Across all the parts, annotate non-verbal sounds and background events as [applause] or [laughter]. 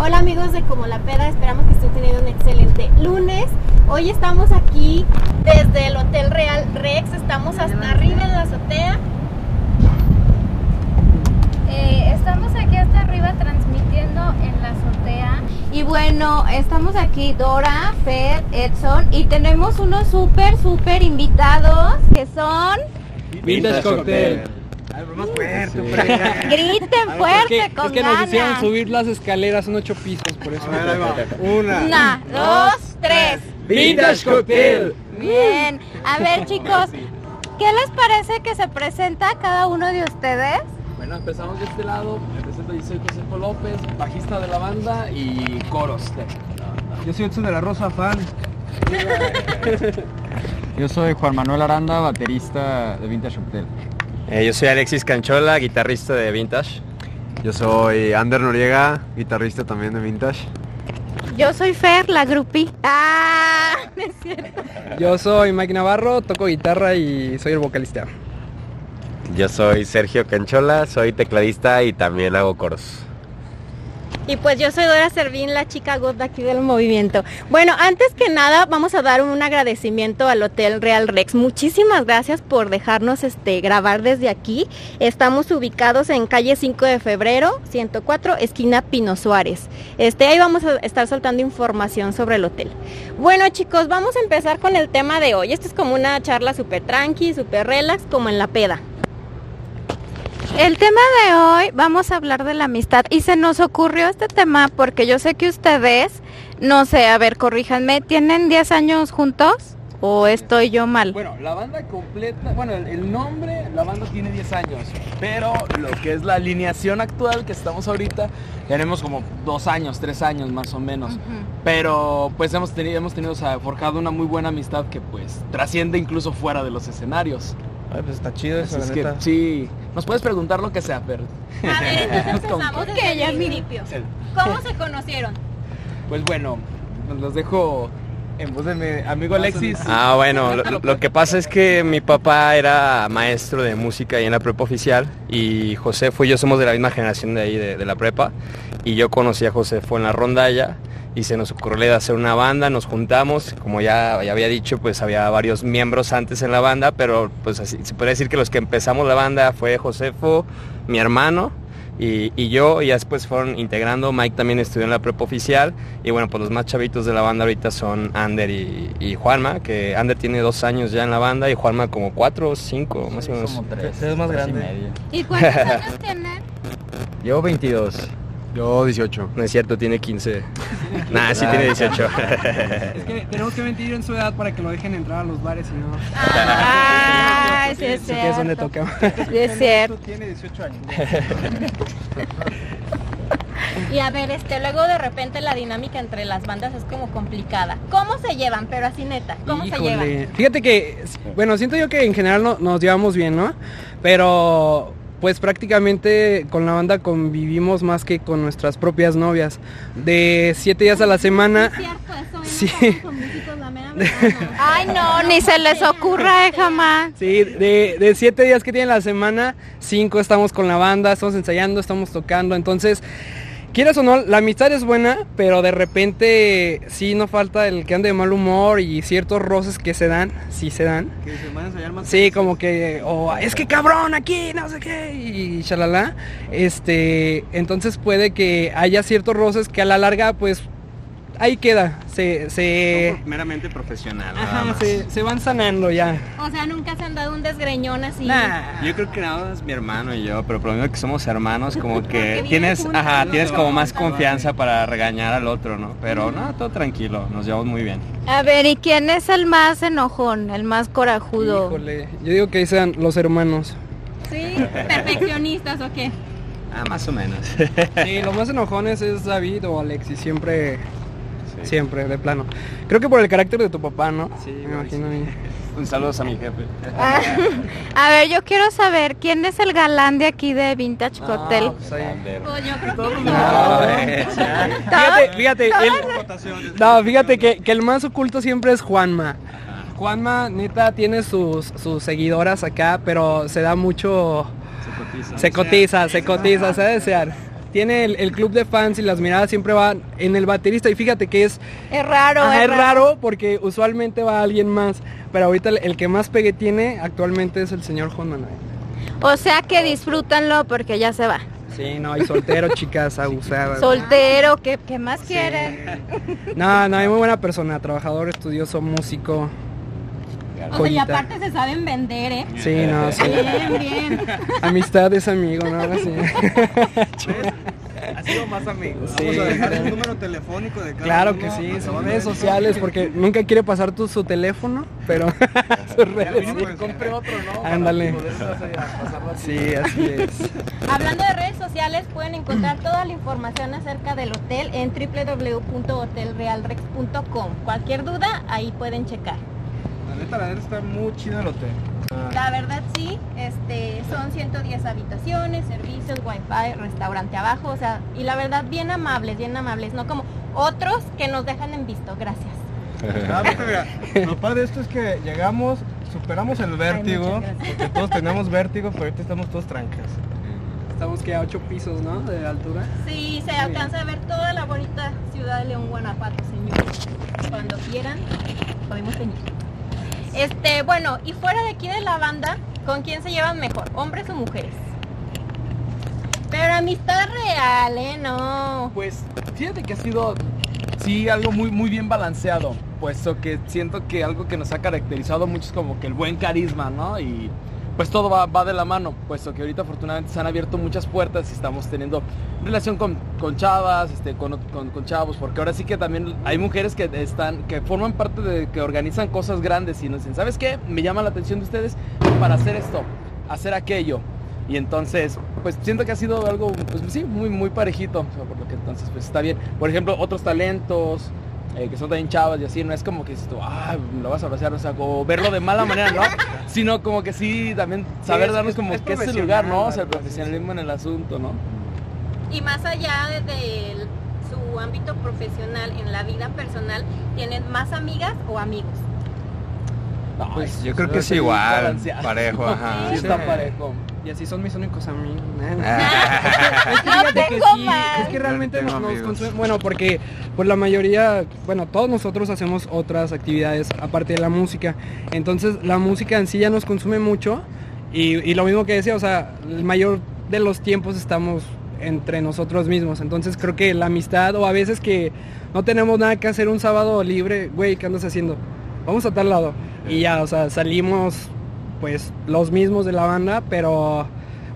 Hola amigos de Como la Peda, esperamos que estén teniendo un excelente lunes. Hoy estamos aquí desde el Hotel Real Rex, estamos hasta arriba en la azotea. Eh, estamos aquí hasta arriba transmitiendo en la azotea. Y bueno, estamos aquí Dora, Fed, Edson y tenemos unos súper, súper invitados que son... Vintage Cocktail. Más fuerte, [laughs] Griten fuerte, Es que, con es que nos hicieron subir las escaleras, son ocho pisos, por eso. A ver, ahí va. Una. Una, dos, tres. Vintage Cocktail. Bien. A ver, [laughs] chicos, ¿qué les parece que se presenta cada uno de ustedes? Bueno, empezamos de este lado. Me presento, yo soy Josefo López, bajista de la banda y coros. de la banda. Yo soy Edson de la Rosa, fan. [laughs] Yo soy Juan Manuel Aranda, baterista de Vintage Cocktail. Eh, yo soy Alexis Canchola, guitarrista de Vintage. Yo soy Ander Noriega, guitarrista también de Vintage. Yo soy Fer, la grupi. Ah, [laughs] no es cierto. Yo soy Mike Navarro, toco guitarra y soy el vocalista. Yo soy Sergio Canchola, soy tecladista y también hago coros. Y pues yo soy Dora Servín, la chica god de aquí del movimiento. Bueno, antes que nada vamos a dar un agradecimiento al Hotel Real Rex. Muchísimas gracias por dejarnos este grabar desde aquí. Estamos ubicados en calle 5 de febrero, 104, esquina Pino Suárez. Este, ahí vamos a estar soltando información sobre el hotel. Bueno chicos, vamos a empezar con el tema de hoy. Esto es como una charla súper tranqui, súper relax, como en la peda. El tema de hoy vamos a hablar de la amistad y se nos ocurrió este tema porque yo sé que ustedes, no sé, a ver, corríjanme, ¿tienen 10 años juntos o estoy yo mal? Bueno, la banda completa, bueno, el, el nombre, la banda tiene 10 años, pero lo que es la alineación actual que estamos ahorita, tenemos como dos años, tres años más o menos. Pero pues hemos tenido, hemos tenido, o sea, forjado una muy buena amistad que pues trasciende incluso fuera de los escenarios. Ay, pues está chido eso, es la que neta. sí, nos puedes preguntar lo que sea, pero A ver, [laughs] empezamos desde ya el principio. ¿Cómo se conocieron? pues bueno, los dejo En voz de mi amigo Alexis. Ah, bueno, lo, que pasa es que mi papá era maestro de música ahí en la prepa oficial y Josefo y yo somos de la misma generación de ahí, de, la prepa. Y yo conocí a Josefo en la rondalla y se nos ocurrió hacer una banda, nos juntamos, como ya, ya había dicho, pues había varios miembros antes en la banda, pero pues así, se puede decir que los que empezamos la banda fue Josefo, mi hermano, y, y yo, y ya después fueron integrando, Mike también estudió en la prepa oficial, y bueno, pues los más chavitos de la banda ahorita son Ander y, y Juanma, que Ander tiene dos años ya en la banda y Juanma como cuatro o cinco, más o menos. Somos tres. Eres más tres y grande. medio. ¿Y cuántos [laughs] años tienen? Llevo 22. Yo 18. No es cierto, tiene 15. Nah, sí tiene 18. [laughs] Es que tenemos que mentir en su edad para que lo dejen entrar a los bares y no. Sí es Sí que es donde cierto. toca. Sí es cierto. Tiene 18 años. [laughs] Y a ver, este, luego de repente la dinámica entre las bandas es como complicada. ¿Cómo se llevan? Pero así neta, ¿cómo se llevan? Fíjate que, bueno, siento yo que en general no- nos llevamos bien, ¿no? Pero pues prácticamente con la banda convivimos más que con nuestras propias novias. De siete días a la semana. Sí, es cierto, eso. [laughs] Sí. [laughs] Ay, no, ni se les ocurra eh, jamás. Sí, de, de siete días que tiene la semana, cinco estamos con la banda, estamos ensayando, estamos tocando. Entonces, quieras o no, la amistad es buena, pero de repente sí no falta el que ande de mal humor y ciertos roces que se dan, sí se dan. Que se van a ensayar más. Sí, como que, o es que cabrón aquí, no sé qué, y shalala. Este, entonces puede que haya ciertos roces que a la larga, pues, ahí queda. Se, se, meramente profesional. ajá, se, se van sanando ya. O sea, nunca se han dado un desgreñón así. Nah. Yo creo que nada más mi hermano y yo, pero por lo mismo que somos hermanos, como [laughs] que tienes, juntos, ajá, ¿no? tienes como más confianza para regañar al otro, ¿no? Pero no, todo tranquilo, nos llevamos muy bien. A ver, ¿y quién es el más enojón, el más corajudo? Híjole, yo digo que ahí sean los hermanos. Sí, perfeccionistas o qué. Ah, más o menos. Sí, los más enojones es David o Alexis, siempre, siempre, de plano. Creo que por el carácter de tu papá, ¿no? Sí, me imagino. mí. Un saludo a mi jefe. Ah, [laughs] a ver, yo quiero saber quién es el galán de aquí de Vintage Cocktail. Ah, pues. Pues yo creo que No, no. [laughs] Fíjate, fíjate, el- no, fíjate que, que el más oculto siempre es Juanma. Juanma, neta, tiene sus, sus seguidoras acá, pero se da mucho... Se cotiza, se cotiza, se ha de desear. Tiene el, el club de fans y las miradas siempre van en el baterista y fíjate que es Es raro, es raro porque usualmente va alguien más, pero ahorita el, el que más pegue tiene actualmente es el señor Juan Manuel. O sea que disfrútenlo porque ya se va. Sí, no, y soltero, [laughs] chicas, abusadas. Soltero, ¿qué, qué más quiere? No, no, hay muy buena persona, trabajador, estudioso, músico. O sea, y aparte se saben vender, ¿eh? Sí, no, sí. Bien, bien. Amistad es amigo, ¿no? Así. Ha sido más amigos. Sí. Vamos a dejar el número telefónico de cada Claro uno que sí, son redes sociales porque nunca quiere pasar tu, su teléfono, pero [laughs] sus redes Mínimo sí. que compre otro, ¿no? Para Ándale. Sí, así es. Hablando de redes sociales, pueden encontrar toda la información acerca del hotel en www.hotelrealrex.com. Cualquier duda, ahí pueden checar. Neta, la neta está muy chido el hotel. Ah, La verdad sí, este, son 110 habitaciones, servicios, wifi, restaurante abajo, o sea, y la verdad bien amables, bien amables, no como otros que nos dejan en visto, gracias. Ah, pues, mira, lo padre de esto es que llegamos, superamos el vértigo, porque todos tenemos vértigo, pero ahorita estamos todos trancas. Estamos que a ocho pisos, ¿no? De altura. Sí, se alcanza a ver toda la bonita ciudad de León, Guanajuato, señores. Cuando quieran, podemos venir. Este, bueno, y fuera de aquí de la banda, ¿con quién se llevan mejor? ¿Hombres o mujeres? Pero amistad real, ¿eh? No. Pues fíjate que ha sido sí algo muy muy bien balanceado, puesto que siento que algo que nos ha caracterizado mucho es como que el buen carisma, ¿no? Y pues todo va, va de la mano, puesto que ahorita afortunadamente se han abierto muchas puertas y estamos teniendo relación con, con chavas, este, con, con- con chavos, porque ahora sí que también hay mujeres que están, que forman parte de, que organizan cosas grandes y nos dicen, ¿sabes qué? Me llama la atención de ustedes para hacer esto, hacer aquello. Y entonces, pues siento que ha sido algo, pues sí, muy, muy parejito, por lo que entonces pues está bien. Por ejemplo, otros talentos, eh, que son también chavas y así, no es como que dices tú, ah, lo vas a abrazar, o sea, o verlo de mala manera, ¿no? [laughs] Sino como que sí, también saber es- darnos es- como es que ese lugar, ¿no? O sea, el profesional, profesionalismo en el asunto, ¿no? Y más allá de, de su ámbito profesional, en la vida personal, ¿tienen más amigas o amigos? No, Pues yo creo que es igual, parejo, ajá. Sí, está parejo. Y así son mis únicos amigos. Ah. [laughs] Es que No que tengo sí, más. Es que realmente nos, nos Bueno, porque pues la mayoría, bueno, todos nosotros hacemos otras actividades aparte de la música. Entonces la música en sí ya nos consume mucho. Y, y lo mismo que decía, o sea, el mayor de los tiempos estamos entre nosotros mismos. Entonces creo que la amistad o a veces que no tenemos nada que hacer un sábado libre, güey, ¿qué andas haciendo? Vamos a tal lado. Y ya, o sea, salimos pues los mismos de la banda, pero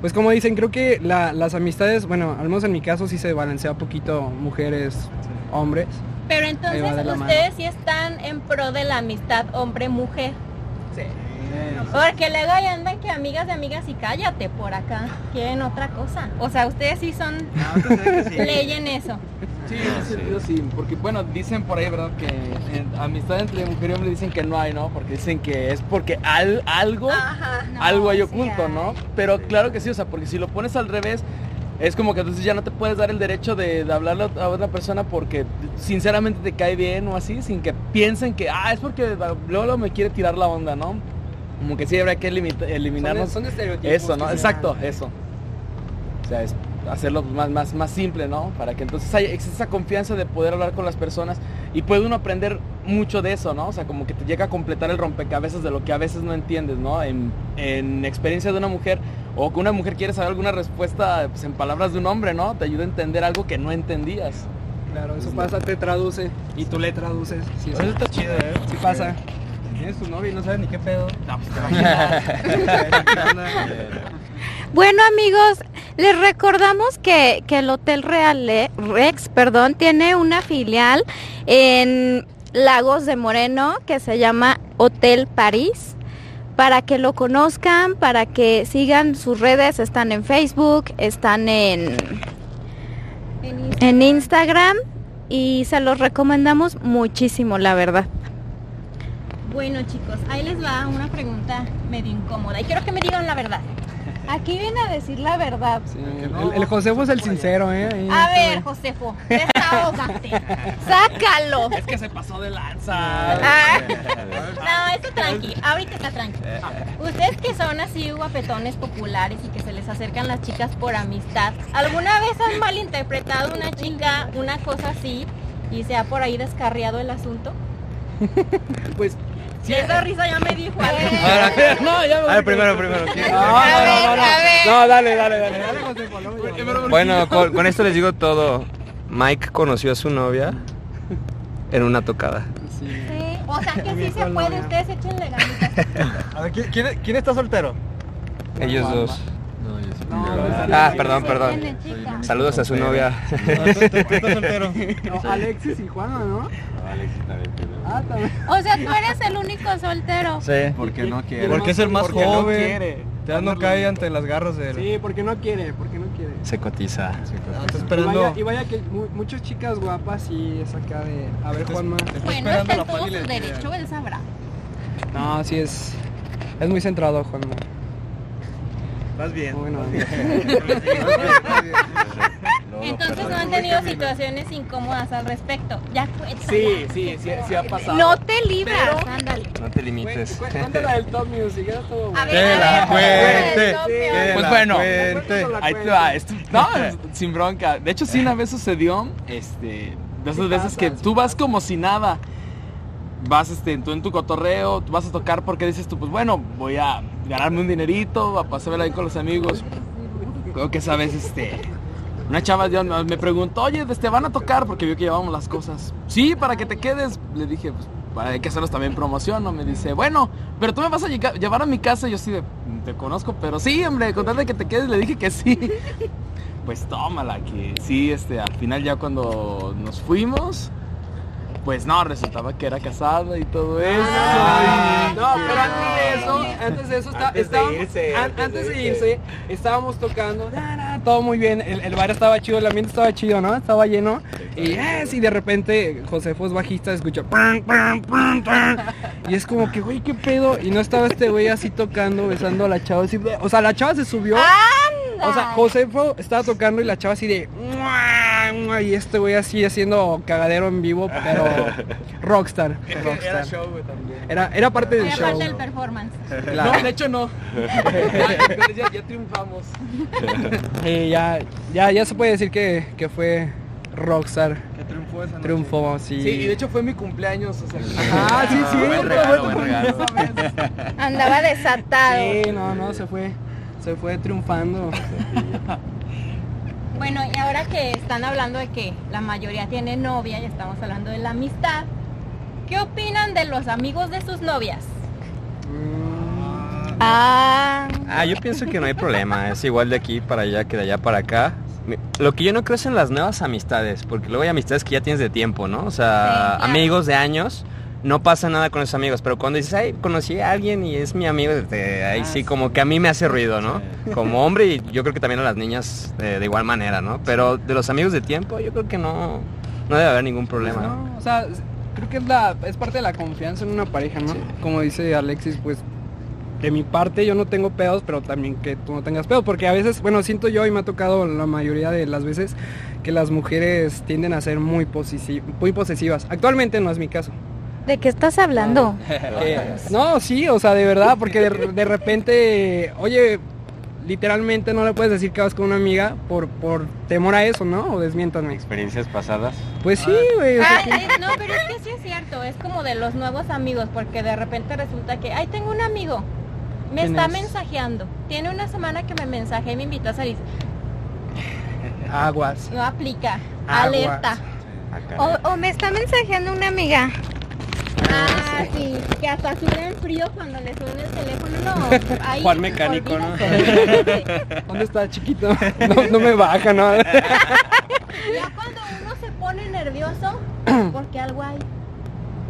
pues como dicen, creo que la- las amistades, bueno, al menos en mi caso sí se balancea un poquito mujeres, hombres. Pero entonces ustedes sí están en pro de la amistad hombre-mujer. Sí. Porque luego ahí andan que amigas de amigas y cállate por acá. Quieren otra cosa. O sea, ustedes sí son No, sabes que sí. [laughs] ley en eso. Sí, en ese sentido sí, porque bueno, dicen por ahí, ¿verdad? Que en amistad entre mujer y hombre dicen que no hay, ¿no? Porque dicen que es porque al- algo, Ajá. algo hay sí oculto, hay. ¿no? Pero claro que sí, o sea, porque si lo pones al revés, es como que entonces ya no te puedes dar el derecho de, de hablarle a otra persona porque sinceramente te cae bien o así, sin que piensen que, ah, es porque luego me quiere tirar la onda, ¿no? Como que sí habría que eliminarnos. Son, son estereotipos. Eso, ¿no? Exacto, eso. O sea, es hacerlo más, más, más simple, ¿no? Para que entonces haya esa confianza de poder hablar con las personas y puede uno aprender mucho de eso, ¿no? O sea, como que te llega a completar el rompecabezas de lo que a veces no entiendes, ¿no? En, en experiencia de una mujer o que una mujer quiere saber alguna respuesta pues, en palabras de un hombre, ¿no? Te ayuda a entender algo que no entendías. Claro, eso pasa, te traduce y tú le traduces. Sí, Eso sí, está chido, ¿eh? sí pasa. Tienes tu novia y no sabes ni qué pedo. No, pues, te [laughs] imaginas. [laughs] Bueno amigos, les recordamos que, que el Hotel Real Rex, perdón, tiene una filial en Lagos de Moreno que se llama Hotel París. Para que lo conozcan, para que sigan sus redes, están en Facebook, están en, en Instagram y se los recomendamos muchísimo, la verdad. Bueno chicos, ahí les va una pregunta medio incómoda y quiero que me digan la verdad. Aquí viene a decir la verdad. Sí, el, el Josefo es el sincero, ¿eh? Ahí A ver. Josefo, desahógate. [laughs] Sácalo. Es que se pasó de lanza. Ah. No, eso tranqui, ahorita está tranqui. Ustedes que son así guapetones populares y que se les acercan las chicas por amistad, ¿alguna vez han malinterpretado una chica una cosa así y se ha por ahí descarriado el asunto? Pues Si esa risa ya me dijo algo. no, ya me A ver, primero, primero. ¿quién? No, no, no, no, no, dale, dale, dale. Bueno, con, con esto les digo todo. Mike conoció a su novia en una tocada. Sí, o sea que sí se puede, ustedes échenle ganitas. A ver, ¿quién, quién, quién está soltero? Ellos dos. No, yo sí. Ah, perdón, perdón. Saludos a su novia. ¿Tú estás soltero? No, Alexis y Juana, ¿no? Ah, también. O sea, tú eres el único soltero. Sí. Porque no quiere. Porque es el más Porque no joven. quiere. Ya no cae ante las garras de él. Sí, porque no quiere, porque no quiere. Se cotiza. Y vaya, esperando. y vaya que mu- muchas chicas guapas y es acá de... A ver, Juanma. Bueno, está en todo su derecho, él sabrá. No, sí es... Es muy centrado, Juanma. Vas bien. Bueno, Entonces no han tenido situaciones incómodas al respecto. Ya cuéntala. Sí, sí, sí, sí ha pasado. No te libras, ándale. No te limites. Cu- Cuéntala del Top Music, era todo A bueno. ver, Que a la Music. Pues bueno. cuente. Ahí te va, esto- no, sin bronca. De hecho, sí, una vez sucedió, este, de esas veces que tú vas como si nada. Vas este, tú en tu cotorreo, tú vas a tocar porque dices tú, pues bueno, voy a ganarme un dinerito, a pasármela ahí con los amigos. Creo que esa vez, este, una chava me preguntó, oye, este, van a tocar porque vio que llevábamos las cosas. Sí, para que te quedes. Le dije, pues, para que hacernos también promoción, ¿no? Me dice, bueno, pero tú me vas a llevar a mi casa. Yo sí de, te conozco, pero sí, hombre, con tal de que te quedes, le dije que sí. [laughs] Pues tómala, que sí, este, al final ya cuando nos fuimos, pues no, resultaba que era casada y todo eso. Ah, y- no, pero antes de eso, antes de eso está- Antes de estábamos, irse, an- antes antes de de irse. irse, estábamos tocando, na, na, todo muy bien, el, el bar estaba chido, el ambiente estaba chido, ¿no? Estaba lleno. Y es, y de repente Josefo es bajista, escucha pam, pam, pam, pam, y es como que, güey, qué pedo, y no estaba este güey así tocando, besando a la chava, así, o sea, la chava se subió, o sea, Josefo estaba tocando y la chava así de, Y este güey así haciendo cagadero en vivo, pero [laughs] rockstar, Era rockstar. show, güey, también. Era, era parte del Era show. parte del performance. Claro. No, de hecho no. ya, [laughs] [laughs] pero ya, ya triunfamos. Eh, ya, ya, ya se puede decir que, que fue Rockstar. Que triunfó esa noche. Triunfó, sí. Sí, y de hecho fue mi cumpleaños, o sea. Ah, sí, sí. buen regalo, buen regalo. Andaba desatado. Sí, no, no, se fue, se fue triunfando. Bueno, y ahora que están hablando de que la mayoría tiene novia y estamos hablando de la amistad, ¿qué opinan de los amigos de sus novias? Ah, Ah, yo pienso que no hay problema, es igual de aquí para allá que de allá para acá. Lo que yo no creo es en las nuevas amistades, porque luego hay amistades que ya tienes de tiempo, ¿no? O sea, Sí, claro. amigos de años, no pasa nada con esos amigos, pero cuando dices, ay, conocí a alguien y es mi amigo, te- ahí sí como que a mí me hace ruido, ¿no? Como hombre y yo creo que también a las niñas eh, de igual manera, ¿no? Pero de los amigos de tiempo yo creo que no, no debe haber ningún problema. No, o sea, creo que es, la, es parte de la confianza en una pareja, ¿no? Como dice Alexis, pues de mi parte yo no tengo pedos, pero también que tú no tengas pedos, porque a veces, bueno, siento yo y me ha tocado la mayoría de las veces que las mujeres tienden a ser muy, muy posesivas. Actualmente no es mi caso. ¿De qué estás hablando? [laughs] Eh, no, sí, o sea, de verdad, porque de, de repente, oye, literalmente no le puedes decir que vas con una amiga por, por temor a eso, ¿no? O desmiéntanme. Experiencias pasadas. Pues sí, güey. o sea, Ah, eh, no, pero es que sí es cierto, es como de los nuevos amigos, porque de repente resulta que, ay, tengo un amigo, me ¿Quién está es? mensajeando, tiene una semana que me mensajea y me invitó a salir, [laughs] aguas. no aplica, Aguas. alerta. O, o me está mensajeando una amiga. Ah, sí, que hasta suena en frío cuando le suena el teléfono, no. [laughs] Ahí, Juan mecánico, ¿no? [laughs] ¿Dónde está chiquito? No, no me baja, ¿no? Ya [laughs] cuando uno se pone nervioso, [clears throat] porque algo hay.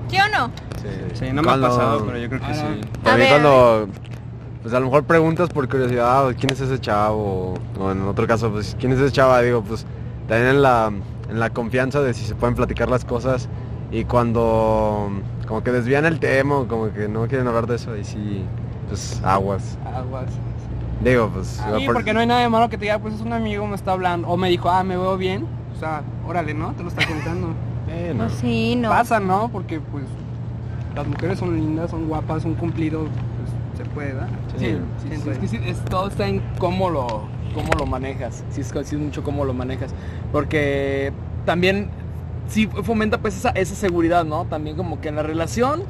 ¿Sí o no? Sí, no me ha pasado, pero yo creo que Ah, sí. A También cuando, pues a lo mejor preguntas por curiosidad, quién es ese chavo, o en otro caso, pues quién es ese chava, digo, pues también en la, en la confianza de si se pueden platicar las cosas y cuando como que desvían el tema, o como que no quieren hablar de eso, ahí sí, pues aguas. Aguas. Digo, pues... Sí, por- porque no hay nada de malo que te diga, pues es un amigo, me está hablando. O me dijo, ah, me veo bien. O sea, órale, ¿no? Te lo está contando. [laughs] Eh, no. Pues sí, no. Pasa, ¿no? Porque pues las mujeres son lindas, son guapas, un cumplido, pues se puede dar. Sí, sí, sí, siento es que sí, es- todo está en cómo lo, cómo lo manejas. Sí, es, sí es mucho cómo lo manejas. Porque también sí fomenta pues esa, esa seguridad, ¿no? También como que en la relación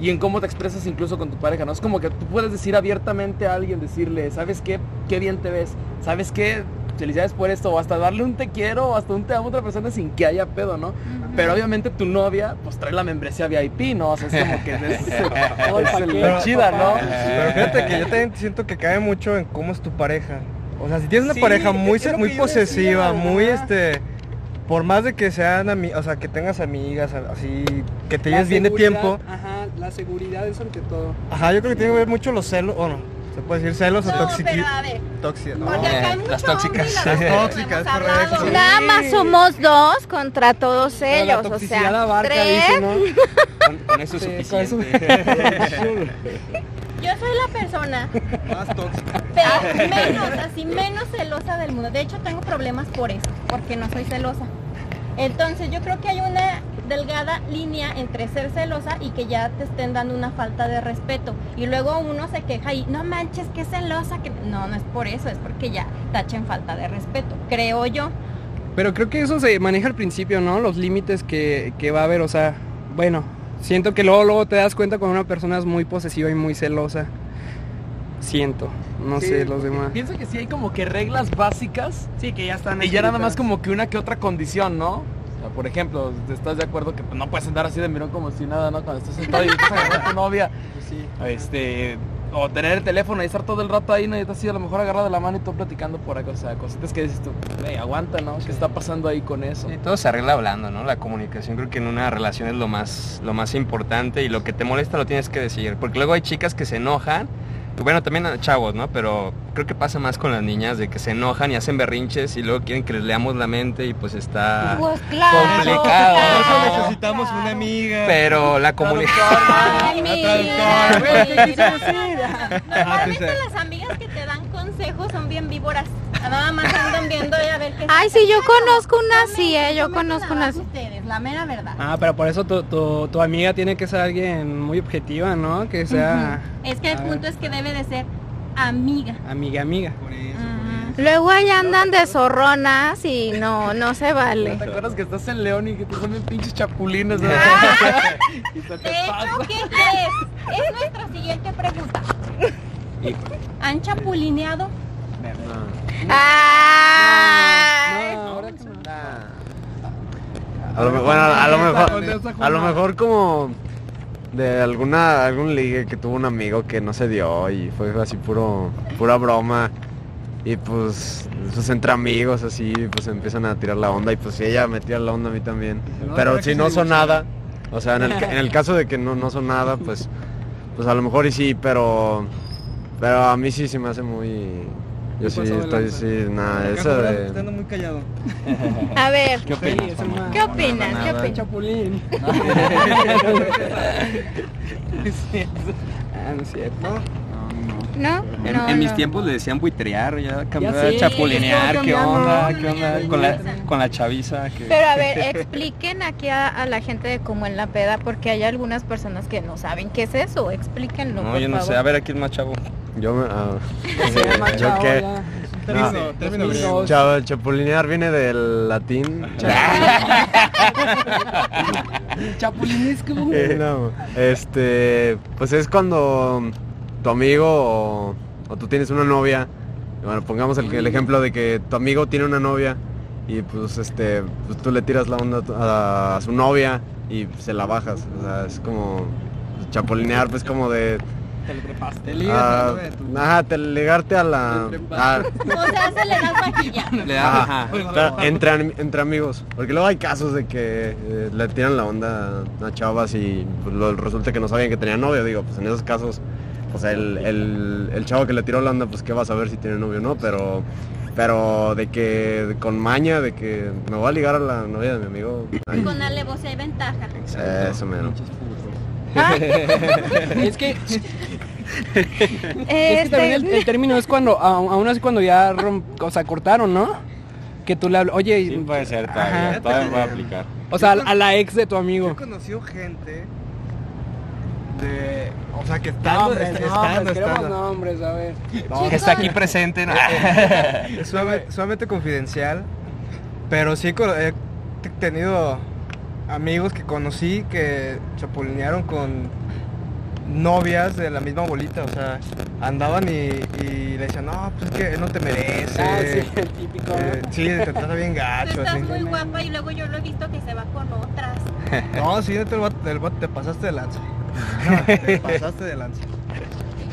y en cómo te expresas incluso con tu pareja, ¿no? Es como que tú puedes decir abiertamente a alguien, decirle, ¿sabes qué? Qué bien te ves. ¿Sabes qué? Felicidades por esto. O hasta darle un te quiero o hasta un te amo a otra persona sin que haya pedo, ¿no? Pero obviamente tu novia, pues trae la membresía VIP, ¿no? O sea, es como que es, [laughs] chida, ¿no? Pero fíjate que yo también siento que cae mucho en cómo es tu pareja. O sea, si tienes una Sí, pareja muy, muy posesiva, decía, muy este... Por más de que sean ami- o sea, que tengas amigas, así, que te lleves bien de tiempo. Ajá, la seguridad es ante todo. Ajá, yo creo que tiene que ver mucho los celos, bueno, se puede decir celos o No, toxicidad. pero a ver, Toxia, ¿no? porque acá hay mucho las tóxicas. hombre las tóxicas, correcto. Nada más somos dos contra todos Pero la ellos, o toxicidad sea, abarca, tres. dice, ¿no? [laughs] Con, con eso es Sí, suficiente. [laughs] Yo soy la persona Más tóxica. pe- menos, así menos celosa del mundo. De hecho, tengo problemas por eso, porque no soy celosa. Entonces, yo creo que hay una delgada línea entre ser celosa y que ya te estén dando una falta de respeto. Y luego uno se queja y no manches, que celosa, que no, no es por eso, es porque ya tachen falta de respeto, creo yo. Pero creo que eso se maneja al principio, ¿no? Los límites que, que va a haber, o sea, bueno, siento que luego, luego te das cuenta cuando una persona es muy posesiva y muy celosa. Siento, no Sí, sé los demás. Pienso que sí hay como que reglas básicas Sí, que ya están y ya nada más escritas. como que una que otra condición, ¿no? O sea, por ejemplo, ¿estás de acuerdo que pues, no puedes andar así de mirón como si nada, ¿no? Cuando estás sentado y estás agarrando a tu novia, este, o tener el teléfono y estar todo el rato ahí, ¿no? Y estás así a lo mejor agarrado de la mano y tú platicando por acá, o sea, cositas que dices tú, "Ey, aguanta, ¿no? ¿Qué está pasando ahí con eso? Sí, todo se arregla hablando, ¿no? La comunicación creo que en una relación es lo más, lo más importante y lo que te molesta lo tienes que decir. Porque luego hay chicas que se enojan, bueno, también a chavos, ¿no? Pero creo que pasa más con las niñas de que se enojan y hacen berrinches y luego quieren que les leamos la mente y pues está Pues claro. complicado. Por eso ¿no? necesitamos una amiga. Pero la comunicación... Ay, mira, traductor. mira. [laughs] Normalmente las amigas que te dan consejos son bien víboras. Nada más andan viendo y a ver qué Ay, sí, yo conozco una así, eh, yo conozco una así. La mera verdad. Ah, pero por eso tu, tu, tu amiga tiene que ser alguien muy objetiva, ¿no? Que sea Es que el punto es que debe de ser amiga. amiga, amiga. Luego ahí andan de zorronas y no, no se vale. ¿Te acuerdas que estás en León y que te ponen pinches chapulines? ¿no? Te [laughs] De hecho. ¿qué crees? Es nuestra siguiente pregunta. ¿Han chapulineado? No, ahora no. A lo, bueno, a lo mejor, a lo mejor como de alguna algún ligue que tuvo un amigo que no se dio y fue así puro pura broma. Y pues pues entre amigos así pues empiezan a tirar la onda y pues ella me tira la onda a mí también. Pero si no son nada, o sea, en el, ca- en el caso de que no, no son nada, pues pues a lo mejor y sí, pero pero a mí sí se me hace muy yo sí estoy sí, nada, eso de Estando muy callado. A ver, ¿Qué Sí, opinas? ¿qué opinas? ¿Qué opinas? Chapulín. [laughs] ah, no es cierto. ¿No? En, No, en mis no. tiempos le decían buitrear, ya cambió sé, a chapulinear, está ¿qué onda? ¿Qué onda? Con la, con la chaviza que... Pero a ver, [laughs] expliquen aquí a, a la gente de cómo en la peda, porque hay algunas personas que no saben qué es eso. Explíquenlo, No, por yo no sé, a ver aquí es más chavo. Yo me ah, [laughs] yo chavo qué No. término 2002. griego. Chavo, chapulinear viene del latín. [laughs] Chapulinesco. Eh, no, este, pues es cuando tu amigo o, o tú tienes una novia. Bueno, pongamos el, el ejemplo de que tu amigo tiene una novia y pues este, pues tú le tiras la onda a a, a su novia y se la bajas. O sea, es como chapulinear, pues como de Te trepaste. Ah, ajá, te a la a- O sea, se [laughs] le da, Ajá. ajá. Pero entre, entre amigos. Porque luego hay casos de que eh, le tiran la onda a chavas y pues, lo- resulta que no sabían que tenía novio. Digo, pues en esos casos, pues el, el- el chavo que le tiró la onda, pues qué va a saber si tiene novio o no. Pero, pero de que con maña, de que me voy a ligar a la novia de mi amigo. ay, Con alevosía hay ventaja. eso menos. [laughs] Es que Es que también el, el término es cuando, a- aún así cuando ya, rom- o sea, cortaron, ¿no? Que tú le hablas, oye, Sí, puede ser, Ajá. todavía, todavía me voy a aplicar. o sea, a la ex de tu Yo he amigo. conocido gente de... O sea, que estando, Nombres, est- nombres, estando, queremos estando. nombres, a ver. Que está aquí presente. ¿no? Es [laughs] suave- sumamente confidencial, pero sí he tenido amigos que conocí que chapulinearon con novias de la misma bolita, o sea, andaban y, y le decían, no, pues es que él no te merece. Ah, sí, [laughs] el típico. Eh, sí, te trata bien Tú gacho, estás así. muy guapa y luego yo lo he visto que se va con otras. [laughs] No, sí, vato te pasaste de lanza. [laughs] te pasaste de lanza.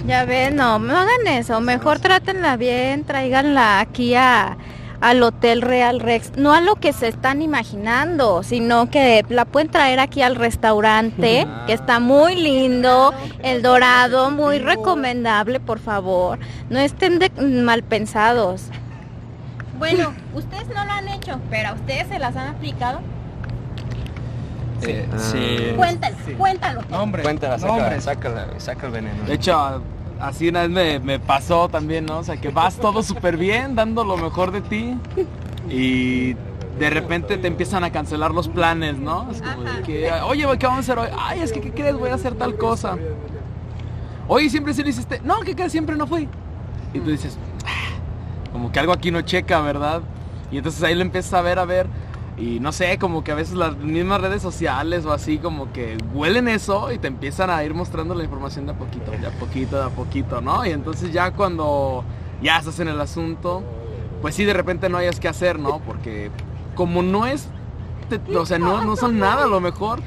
Ya ven, no, no hagan eso. Mejor trátenla bien, tráiganla aquí a, al Hotel Real Rex. No a lo que se están imaginando, sino que la pueden traer aquí al restaurante, [laughs] que está muy lindo, el dorado, muy recomendable, por favor. No estén de- mal pensados. Bueno, ustedes no lo han hecho, pero a ustedes se las han aplicado. Eh, sí. Cuéntalo, cuéntalo. Hombre, Cuéntala, sácala, hombre. sácala, saca el veneno. De hecho, así una vez me, me pasó también, ¿no? O sea, que vas todo súper bien, dando lo mejor de ti y de repente te empiezan a cancelar los planes, ¿no? Es como de que, oye, ¿qué vamos a hacer hoy? Ay, es que, ¿qué crees? Voy a hacer tal cosa. Oye, siempre sí lo hiciste. No, ¿qué crees? Siempre no fui. Y tú dices, "Ah", como que algo aquí no checa, ¿verdad? Y entonces ahí lo empiezas a ver, a ver. Y no sé, como que a veces las mismas redes sociales o así como que huelen eso y te empiezan a ir mostrando la información de a poquito, de a poquito, de a poquito, ¿no? Y entonces ya cuando ya estás en el asunto, pues sí, de repente no hayas que hacer, ¿no? Porque como no es, o sea, no, no son nada a lo mejor,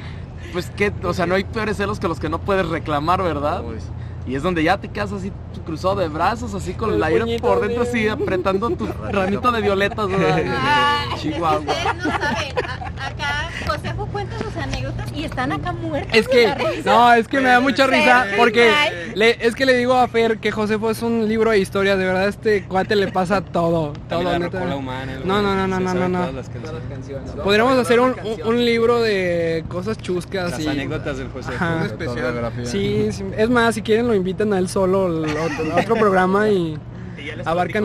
pues que, o sea, no hay peores celos que los que no puedes reclamar, ¿verdad? Y es donde ya te quedas así cruzado de brazos, así con El aire por dentro, de- así apretando tu ramito de violetas, Chihuahua. Ustedes no saben. A- acá y están acá muertos. Es de que, la risa. no, es que me da mucha risa porque le, es que le digo a Fer que Josefo es un libro de historia, de verdad este cuate le pasa todo, todo, la neta. rocola humana. el No, no, no, no, no, no, no. las canciones. Podríamos hacer un, un- un libro de cosas chuscas Las y anécdotas del. Ajá. Especial. Sí, sí, es más, si quieren lo invitan a él solo otro, a otro [laughs] programa y abarcan,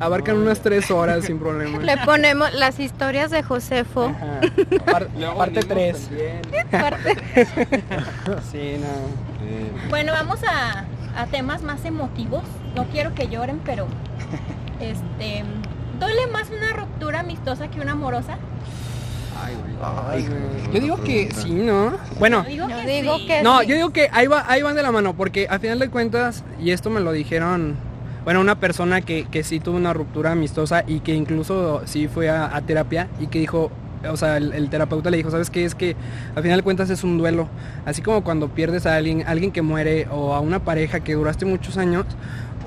abarcan unas tres horas sin problema. Le ponemos las historias de Josefo. Par- [laughs] parte 3. [laughs] Sí, no. Bueno, vamos a, a temas más emotivos. No quiero que lloren, pero este ¿duele más una ruptura amistosa que una amorosa? Yo digo que sí, ¿no? Bueno, Yo digo Yo que digo sí. que no, sí. yo digo que ahí, va, ahí van de la mano, porque a final de cuentas, y esto me lo dijeron, bueno, una persona que, que sí tuvo una ruptura amistosa y que incluso sí fue a, terapia y que dijo, o sea, el, el terapeuta le dijo, ¿sabes qué? Es que a final de cuentas es un duelo. Así como cuando pierdes a alguien, alguien que muere o a una pareja que duraste muchos años,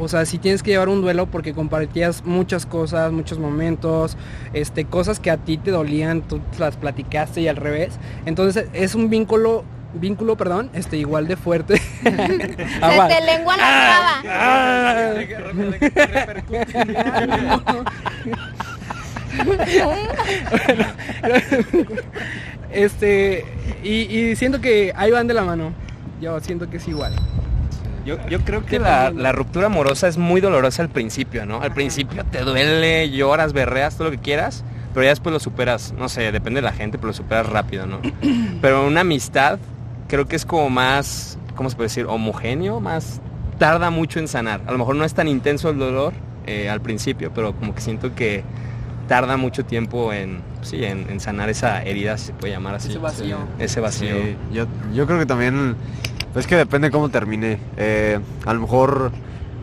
o sea, sí tienes que llevar un duelo porque compartías muchas cosas, muchos momentos, este, cosas que a ti te dolían, tú las platicaste y al revés. Entonces es un vínculo, vínculo, perdón, este, igual de fuerte. [laughs] Se te lengua la traba. Ah. [laughs] este, y, y siento que ahí van de la mano. Yo siento que es igual. Yo, yo creo que la, la ruptura amorosa es muy dolorosa al principio, ¿no? Al principio te duele, lloras, berreas, todo lo que quieras, pero ya después lo superas, no sé, depende de la gente, pero lo superas rápido, ¿no? Pero una amistad creo que es como más, ¿cómo se puede decir? Homogéneo, más tarda mucho en sanar. A lo mejor no es tan intenso el dolor eh, al principio, pero como que siento que tarda mucho tiempo en, sí, en, en sanar esa herida, si se puede llamar así. Ese vacío. Ese vacío. Sí, yo, yo creo que también, pues que depende cómo termine. Eh, a lo mejor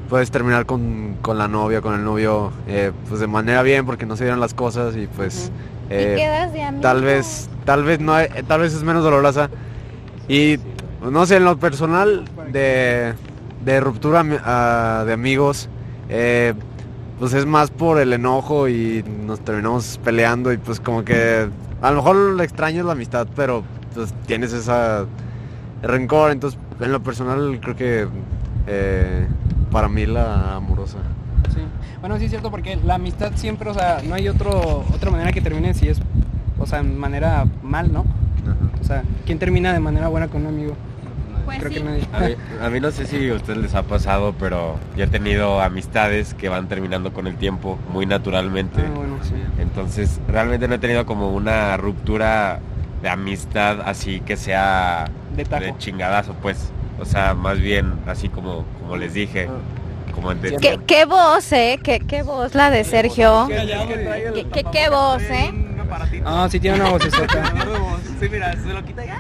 puedes terminar con, con la novia, con el novio, eh, pues de manera bien porque no se dieron las cosas y pues eh, y quedas de amigo. tal vez, tal vez no, hay- tal vez es menos dolorosa. Y no sé, en lo personal de, de ruptura ah, de amigos, eh, pues es más por el enojo y nos terminamos peleando y pues como que a lo mejor lo extraño es la amistad, pero pues tienes esa rencor, entonces en lo personal creo que eh, para mí la amorosa. Sí. Bueno, sí es cierto porque la amistad siempre, o sea, no hay otro otra manera que termine si es, o sea, en manera mal, ¿no? O sea, ¿quién termina de manera buena con un amigo? Pues creo sí. que nadie. A mí, a mí no sé si a ustedes les ha pasado, pero yo he tenido amistades que van terminando con el tiempo muy naturalmente. Ah, bueno, sí. Entonces, realmente no he tenido como una ruptura de amistad así que sea De de chingadazo, pues. O sea, más bien así como, como les dije, como de ¿Qué, qué voz, eh? ¿Qué, qué voz la de Sergio? ¿Qué, qué, qué voz, eh? Ah, sí tiene una [laughs] vocesota. Sí, mira, se lo quita ya.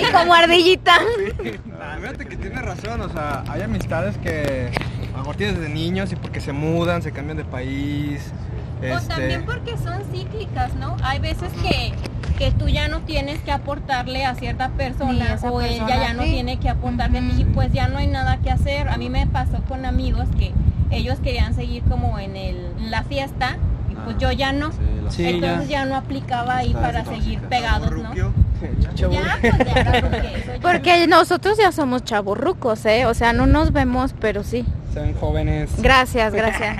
Y como ardillita. [laughs] Fíjate que tiene razón, o sea, hay amistades que a lo mejor tienes desde niños y porque se mudan, se cambian de país. O este, también porque son cíclicas, ¿no? Hay veces que, que tú ya no tienes que aportarle a cierta persona o ella ya no sí. tiene que aportarle y pues ya no hay nada que hacer. A mí me pasó con amigos que ellos querían seguir como en el, la fiesta pues yo ya no. Sí, ya. Entonces ya. no aplicaba ahí para seguir pegados, ¿no? Chavo. Ya, pues ya porque eso ya- [laughs] Porque nosotros ya somos chavorrucos, ¿eh? O sea, no nos vemos, pero sí. Son jóvenes. Gracias, [laughs] gracias.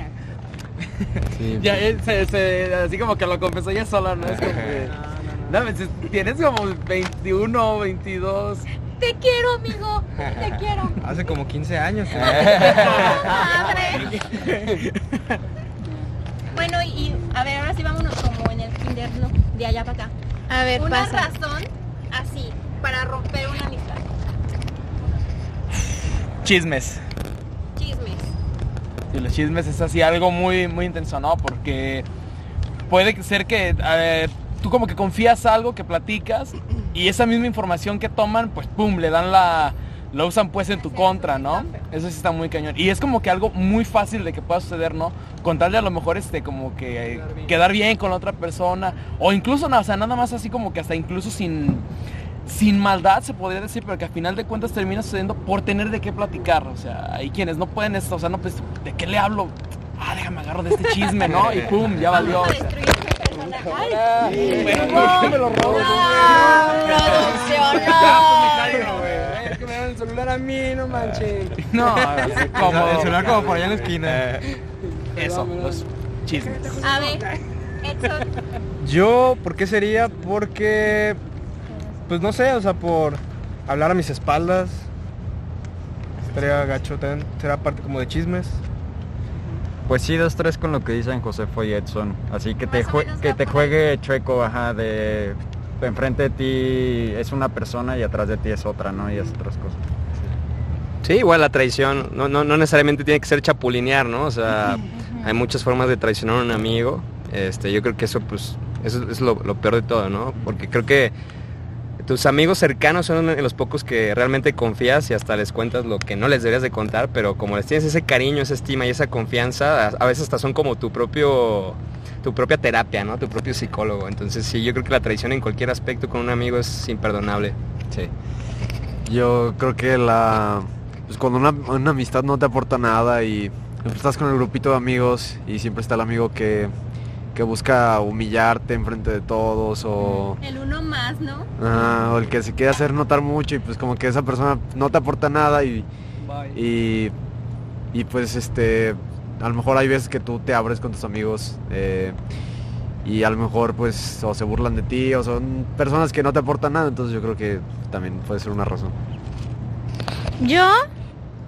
Sí, Ya, él se, se- así como que lo confesó ella sola, ¿no? Es como que... No, pues, tienes como 21, 22. Te quiero, amigo. Te quiero. [laughs] Hace como 15 años. Madre. Bueno, y, a ver, ahora sí vámonos como en el kinder, ¿no? De allá para acá. A ver, Una pasa. razón así para romper una amistad. Chismes. Chismes. Y los chismes es así algo muy, muy intenso, ¿no? Porque puede ser que tú como que confías algo que platicas y esa misma información que toman, pues pum, le dan la... Lo usan pues en tu contra, ¿no? Eso sí está muy cañón. Y es como que algo muy fácil de que pueda suceder, ¿no? Con tal de a lo mejor este como que eh, quedar bien con la otra persona. O incluso, no, o sea, nada más así como que hasta incluso sin, sin maldad se podría decir, pero que al final de cuentas termina sucediendo por tener de qué platicar. O sea, hay quienes no pueden esto, o sea, no, pues, ¿de qué le hablo? Ah, déjame agarro de este chisme, ¿no? Y pum, ya valió. o sea. Me lo robo. pues, me no. El celular a mí, no manchen. No, [laughs] como El celular como por allá en la esquina. Eso, los chismes. A ver, Edson. Yo, ¿por qué sería? Porque, pues no sé, o sea, por hablar a mis espaldas. Estaría gacho, también será parte como de chismes. Pues sí, dos, tres con lo que dicen Josefo y Edson. Así que te, Más menos que te juegue chueco, ajá, de enfrente de ti es una persona y atrás de ti es otra, ¿no? Y es otras cosas. Sí, igual la traición, no, no, no necesariamente tiene que ser chapulinear, ¿no? O sea, hay muchas formas de traicionar a un amigo. Este, yo creo que eso, pues, eso es lo, lo peor de todo, ¿no? Porque creo que tus amigos cercanos son los pocos que realmente confías y hasta les cuentas lo que no les deberías de contar, pero como les tienes ese cariño, esa estima y esa confianza, a, a veces hasta son como tu propio tu propia terapia, ¿no? Tu propio psicólogo. Entonces, sí, yo creo que la traición en cualquier aspecto con un amigo es imperdonable. Sí. Yo creo que la pues cuando una, una amistad no te aporta nada y pues, estás con el grupito de amigos y siempre está el amigo que, que busca humillarte enfrente de todos o, El uno más, ¿no? ajá, o el que se quiere hacer notar mucho y pues como que esa persona no te aporta nada y, Bye. y, y, pues este a lo mejor hay veces que tú te abres con tus amigos eh, y a lo mejor pues o se burlan de ti o son personas que no te aportan nada entonces yo creo que también puede ser una razón Yo,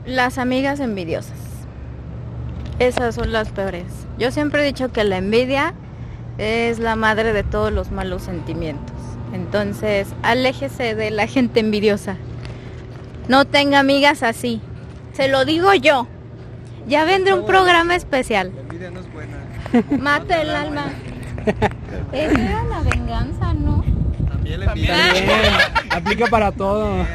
las amigas envidiosas. Esas son las peores. Yo siempre he dicho que la envidia es la madre de todos los malos sentimientos. Entonces, aléjese de la gente envidiosa. No tenga amigas así. Se lo digo yo. Ya vendré un programa especial. La envidia no es buena. [laughs] Mate el alma. [laughs] Esa era la venganza, ¿no? También la envidia. También, [laughs] aplica para todo.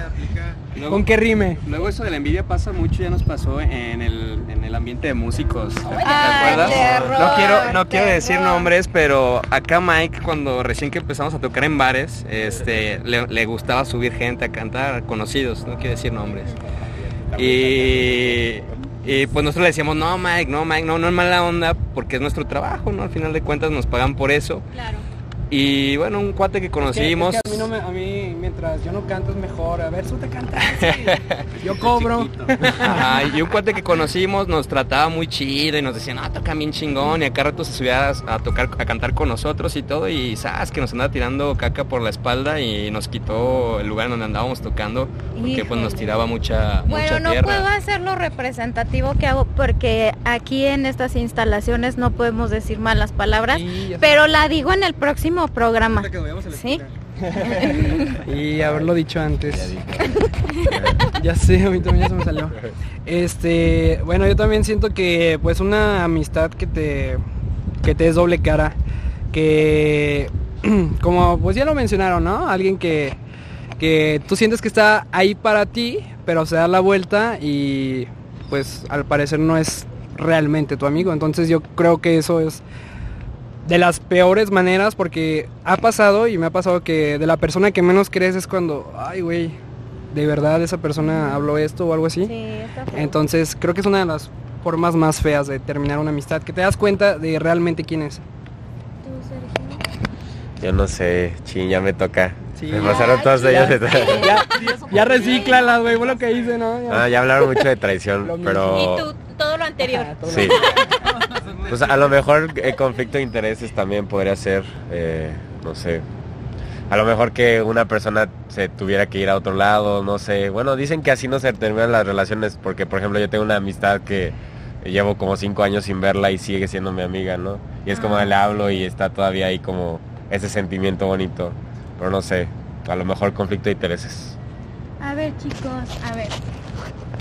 ¿Con qué rime? Luego eso de la envidia pasa mucho, ya nos pasó en el, en el ambiente de músicos. ¿Te Ay, acuerdas? terror, No quiero, no quiero decir nombres, pero acá Mike, cuando recién que empezamos a tocar en bares, este, le, le gustaba subir gente a cantar, conocidos, no quiero decir nombres. Y, y pues nosotros le decíamos, no Mike, no Mike, no, no es mala onda, porque es nuestro trabajo, ¿no? Al final de cuentas nos pagan por eso. Claro. Y bueno, un cuate que Es que- conocimos. es que a, mí no me- a mí, mientras yo no canto es mejor. A ver, tú te cantas. Yo cobro. [laughs] Ajá, y un cuate que conocimos nos trataba muy chido y nos decía, no, toca bien chingón y acá rato se subía a, a tocar, a cantar con nosotros y todo y sabes que nos andaba tirando caca por la espalda y nos quitó el lugar en donde andábamos tocando porque pues nos Híjole. tiraba mucha, Bueno, mucha no tierra. puedo hacer lo representativo que hago porque aquí en estas instalaciones no podemos decir malas palabras, Sí, pero la digo en el próximo programa. Que la ¿Sí? [laughs] Y haberlo dicho antes. [laughs] ya sé, a mí también ya se me salió. Este, bueno, yo también siento que pues una amistad que te que te es doble cara, que [clears throat] como pues ya lo mencionaron, ¿no? Alguien que que tú sientes que está ahí para ti, pero se da la vuelta y pues al parecer no es realmente tu amigo. Entonces yo creo que eso es de las peores maneras porque ha pasado y me ha pasado que de la persona que menos crees es cuando, ay güey, de verdad esa persona habló esto o algo así. Sí. Entonces creo que es una de las formas más feas de terminar una amistad, que te das cuenta de realmente quién es. Yo no sé, chin, ya me toca. Sí. Me pasaron todas Ya, ellas. de- ya, ya güey, fue lo que hice, ¿no? Ya. Ah, ya hablaron mucho de traición, Lo pero... Y tú, todo lo anterior. Sí. Pues a lo mejor el conflicto de intereses también podría ser, eh, no sé. A lo mejor que una persona se tuviera que ir a otro lado, no sé. Bueno, dicen que así no se terminan las relaciones porque, por ejemplo, yo tengo una amistad que llevo como cinco años sin verla y sigue siendo mi amiga, ¿no? Y es como le hablo y está todavía ahí como ese sentimiento bonito. Pero no sé, a lo mejor conflicto de intereses. A ver, chicos, a ver.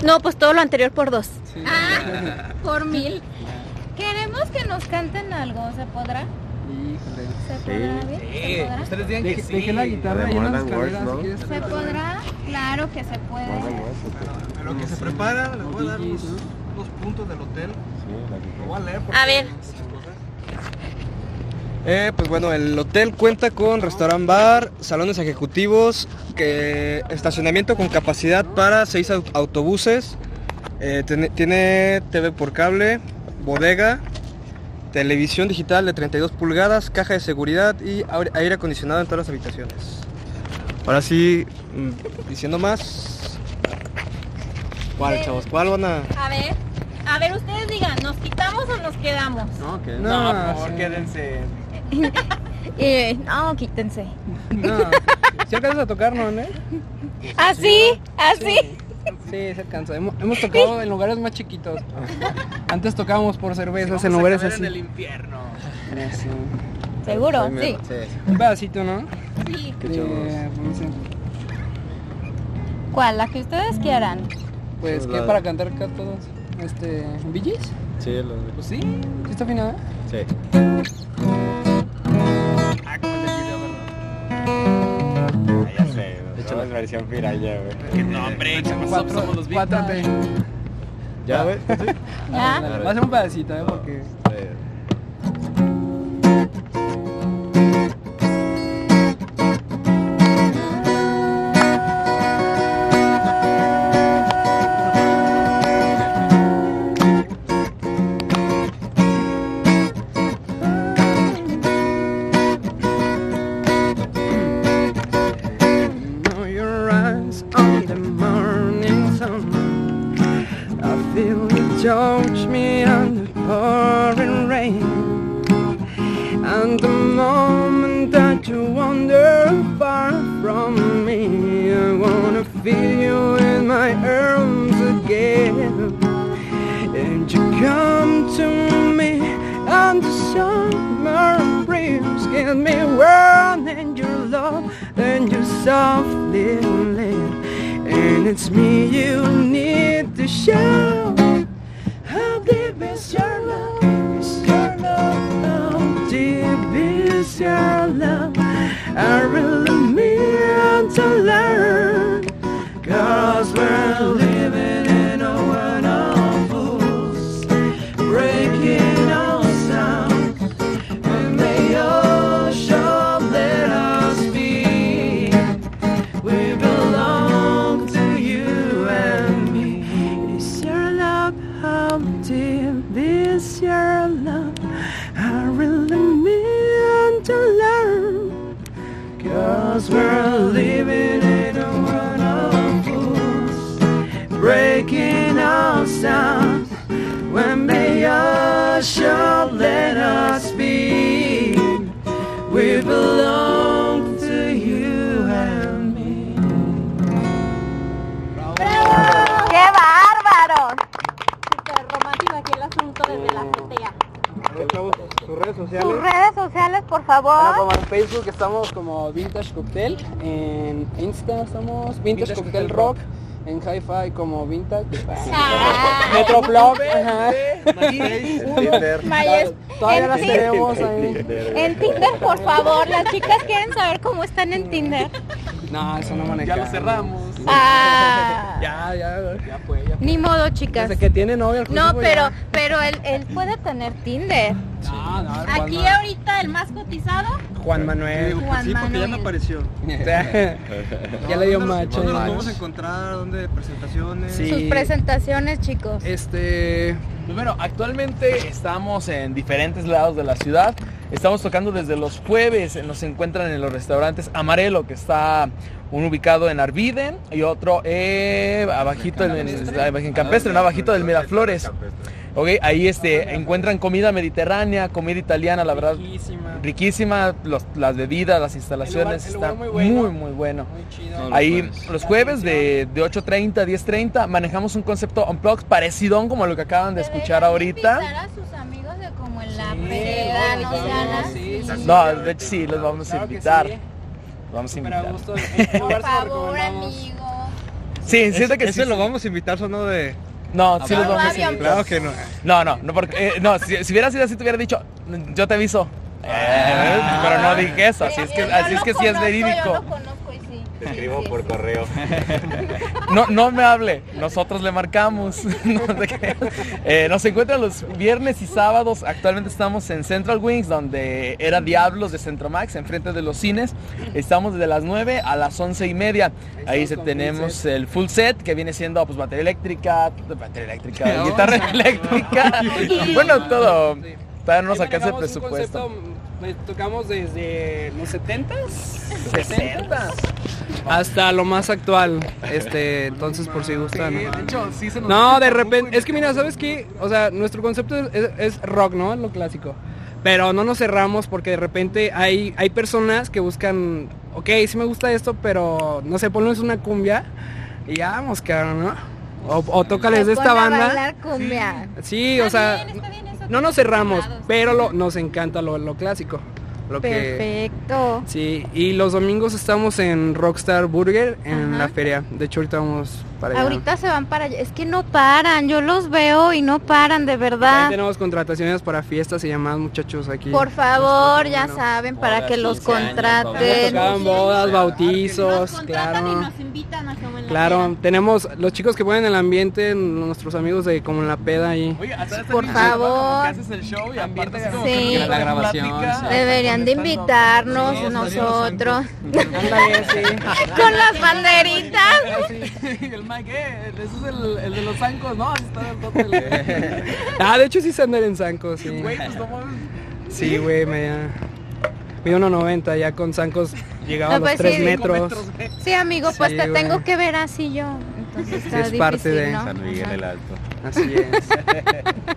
No, pues todo lo anterior por dos. Ah, por mil. [laughs] Queremos que nos canten algo, ¿se podrá? Híjole. ¿Se podrá bien? ¿Se podrá? Ustedes digan que Deje, sí. la guitarra unas Than Words, escaleras ¿no? si. ¿Se podrá? Claro que se puede. A lo que se prepara, les voy a dar los, los puntos del hotel. Lo voy a leer porque A ver. Eh, pues bueno, el hotel cuenta con restaurant bar, salones ejecutivos, que, estacionamiento con capacidad para seis au- autobuses, eh, tiene TV por cable, bodega, televisión digital de 32 pulgadas, caja de seguridad y aire acondicionado en todas las habitaciones. Ahora sí, mm, diciendo más. ¿Cuál, Sí. chavos? ¿Cuál van a...? A ver, a ver, ustedes digan, ¿nos quitamos o nos quedamos? No, que No, no, por favor, sí. quédense. [laughs] Eh, no, quítense. No, si alcanzas a tocar, ¿no, Nel? Así, así. Sí, se alcanza. Hemos, hemos tocado en lugares más chiquitos. Antes tocábamos por cervezas en lugares así. en el infierno. Sí. ¿Seguro? Sí. Un pedacito, ¿no? Sí. ¿Cuál? La que ustedes quieran. Pues, ¿qué? Para cantar acá todos. Este, ¿Villis? Sí, lo Pues sí. ¿Sí está afinada? Sí. Versión piraña, güey. No, hombre, ¿qué pasó? Cuatro, Somos los cuatro Beatles. T. ¿Ya, güey? ¿Sí? ¿Ya? Va a ser un pedacito, ¿eh? Porque... It's me you need to show. How deep is your love? Is your love? How deep is your love? I really mean to learn. Por Bueno, favor. como en Facebook estamos como Vintage Cocktail, en Insta estamos Vintage, Cocktail Rock, en Hi-Fi como Vintage, Ah. Ajá. Tinder. Mayes- Todavía en las tenemos ahí. En Tinder, por favor. Las chicas quieren saber cómo están en Tinder. No, eso no maneja. Ya lo cerramos. Ah. [laughs] Ya, ya, ya fue, ya fue. Ni modo, chicas. Desde que tiene novia el No, pero, ya. pero él, él puede tener Tinder. No, no, Aquí ahorita el más cotizado, Juan Manuel. Juan Sí, porque ya me apareció. [laughs] [laughs] ya le dio ¿Dónde nos- macho. ¿Dónde nos ya. vamos a encontrar? ¿Dónde presentaciones? Sí. Sus presentaciones, chicos. Este, Pues bueno, actualmente estamos en diferentes lados de la ciudad. Estamos tocando desde los jueves. Nos encuentran en los restaurantes Amarelo, que está uno ubicado en Arviden y otro eh, abajito en, en, en Campestre, no, abajito del Miraflores. Ok, ahí este, encuentran comida mediterránea, comida italiana, la verdad, riquísima. riquísima. Los- las bebidas, las instalaciones El lugar- están el lugar muy bueno. muy, muy bueno. Muy chido. Ahí los jueves de, de 8.30 a 10.30 manejamos un concepto unplugged parecido como lo que acaban de escuchar ahorita. Invitar a sus amigos de como en la Sí, peda, no sí, sí. De hecho sí, los vamos a Claro invitar. sí. Los vamos a invitar. gusto. Por favor, amigos. Sí, siento que sí. lo vamos a invitar, sonó de... No, sí los vamos a invitar. Claro que no. No, no, no, porque, eh, no, si, si hubiera sido así te hubiera dicho, yo te aviso. Eh, pero no dije eso, así es que, así es que sí es verídico. lo conozco y sí. Te escribo por correo. No, no me hable, nosotros le marcamos. [laughs] No te creas. Eh, nos encuentran los viernes y sábados. Actualmente estamos en Central Wings, donde era Diablos de Centromax, enfrente de los cines. Estamos desde las 9 a las 11 y media. Ahí se tenemos full el full set, que viene siendo pues batería eléctrica, batería eléctrica, [laughs] guitarra [laughs] eléctrica. bueno, todo. Todavía no nos alcanza el presupuesto. eh, tocamos desde los 70s, 60. Hasta lo más actual. Este, entonces por si gustan. de hecho, sí se nos No, de repente, es que mira, ¿sabes qué? O sea, nuestro concepto es, es- es rock, ¿no? Es lo clásico. Pero no nos cerramos porque de repente hay, hay personas que buscan, ok, sí me gusta esto, pero no sé, ponles una cumbia y ya vamos, cabrón, ¿no? O, o tócales de esta banda. Sí, o sea, Está bien, está bien, eso no nos cerramos, pero lo, nos encanta lo, lo clásico. Lo que, Perfecto. sí, y los domingos estamos en Rockstar Burger en Ajá. la feria. De hecho, ahorita vamos para allá. Ahorita se van para allá. Es que no paran. Yo los veo y no paran, de Ahí verdad. tenemos contrataciones para fiestas y llamadas muchachos aquí. Por favor, ya Bueno. saben, para Bodas, que los 15 años, Hemos contraten. bodas, bautizos, Nos contratan y claro. nos invitan a como en la Claro, peda. tenemos los chicos que ponen el ambiente, nuestros amigos de como en la peda ahí. Oye, Por favor. que haces el show y aparte Sí. La grabación, plática. Deberían de invitarnos Sí, nosotros. [laughs] Ándale, sí. Con las banderitas. Y el Mike, eh, ese es el, el de los zancos, ¿no? Así está el tote. [laughs] Ah, de hecho sí se andan en zancos, sí. Güey, pues no mames. Sí, güey, me Mido 1.90, ya con zancos llegaba a los pues 3 sí. metros. Sí, amigo, pues Sí, te güey. tengo que ver así yo. Entonces está es parte de ¿no? San Miguel Ajá. el Alto. Así es. [laughs]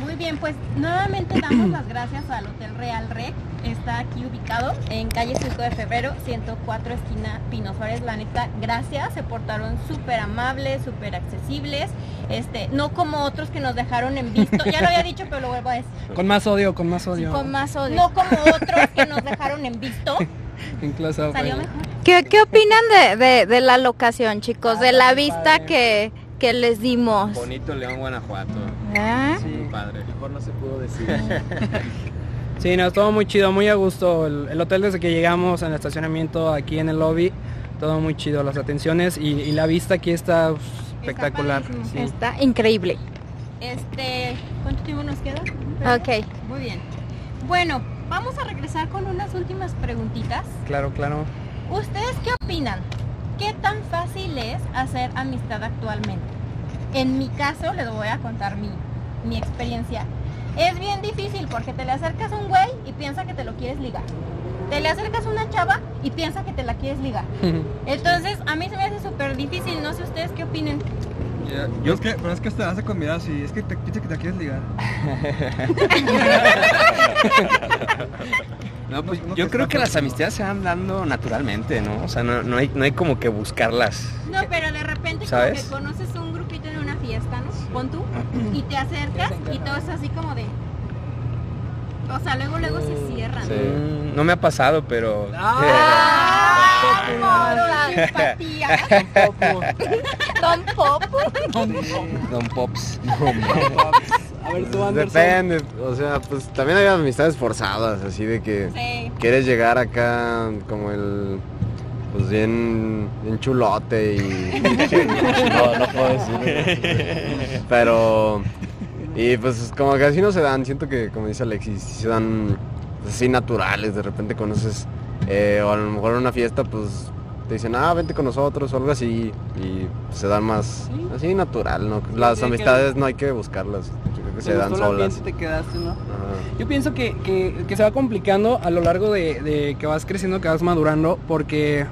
Muy bien, pues nuevamente damos las gracias al Hotel Real Rec. Está aquí ubicado en calle 5 de febrero, 104 esquina Pino Suárez. La neta, gracias. Se portaron súper amables, súper accesibles. Este, no como otros que nos dejaron en visto. Ya lo había dicho, pero lo vuelvo a decir. [laughs] Con más odio, con más odio. Con más odio. No como [laughs] otros que nos dejaron en visto. [laughs] En clase de Salió mejor. ¿Qué, qué opinan de, de, de la locación, chicos? De la vista que, que les dimos. Bonito León, Guanajuato. ¿Eh? Muy padre. Mejor no se pudo decir. [laughs] Sí, no, todo muy chido, muy a gusto. El, el hotel desde que llegamos en el estacionamiento aquí en el lobby, todo muy chido, las atenciones y, y la vista aquí está uf, espectacular. sí. Está increíble. Este, ¿cuánto tiempo nos queda? Ok. Muy bien. Bueno, vamos a regresar con unas últimas preguntitas. Claro, claro. ¿Ustedes qué opinan? ¿Qué tan fácil es hacer amistad actualmente? En mi caso, les voy a contar mi, mi experiencia. Es bien difícil porque te le acercas a un güey y piensa que te lo quieres ligar. te le acercas a una chava y piensa que te la quieres ligar. [laughs] Entonces, a mí se me hace súper difícil, no sé ustedes qué opinen. Yo es que, pero es que te hace con mirar así, es que te piensa que te quieres ligar. [laughs] [laughs] No, pues yo creo que las amistades se van dando naturalmente, ¿no? O sea, no, no hay, no hay como que buscarlas. No, pero de repente ¿Sabes? como que conoces un grupito en una fiesta, ¿no? Pon tú, y te acercas y todo es así como de... O sea, luego, luego se cierran. Mm, No me ha pasado, pero... ¡Ah! la empatía. Don Popo. [laughs] Don Pops. A ver, tú, Anderson. Depende, o sea, pues también hay amistades forzadas, así de que Sí. quieres llegar acá como el pues bien, bien chulote y [laughs] no, no puedo decir pero y pues como que así no se dan siento que como dice Alexis se dan pues, así naturales de repente conoces eh, o a lo mejor en una fiesta pues te dicen ah vente con nosotros o algo así y se dan más así natural no las sí, que- amistades no hay que buscarlas que se dan solas ambiente, te quedaste, ¿no? Ajá. Yo pienso que, que- que se va complicando a lo largo de, de que vas creciendo, que vas madurando, porque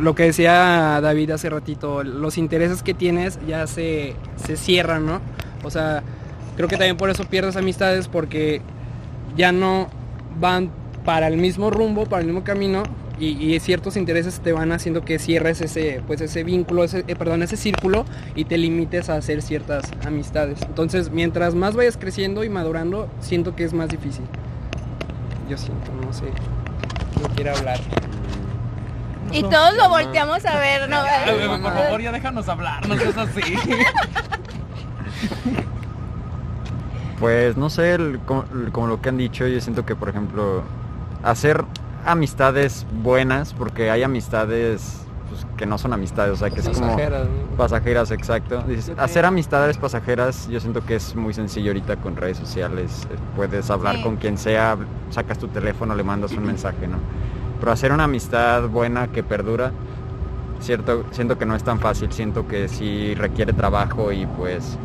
lo que decía David hace ratito, los intereses que tienes ya se, se cierran, ¿no? O sea, creo que también por eso pierdes amistades, porque ya no van para el mismo rumbo, para el mismo camino, y, y ciertos intereses te van haciendo que cierres ese, pues ese vínculo, ese, eh, perdón, ese círculo y te limites a hacer ciertas amistades. Entonces, mientras más vayas creciendo y madurando, siento que es más difícil. Yo siento, no sé. No quiero hablar. Y todos lo volteamos a ver, ¿no? Por favor, ya déjanos hablar, no seas así. Pues no sé, el- como, como lo que han dicho, yo siento que por ejemplo hacer amistades buenas, porque hay amistades pues, que no son amistades, o sea que es como Pasajeras, ¿no? pasajeras, exacto. Dices, hacer amistades pasajeras, yo siento que es muy sencillo ahorita con redes sociales, eh, puedes hablar Sí. con quien sea, sacas tu teléfono, le mandas un mensaje, ¿no? Pero hacer una amistad buena que perdura, cierto, siento que no es tan fácil, siento que sí requiere trabajo y pues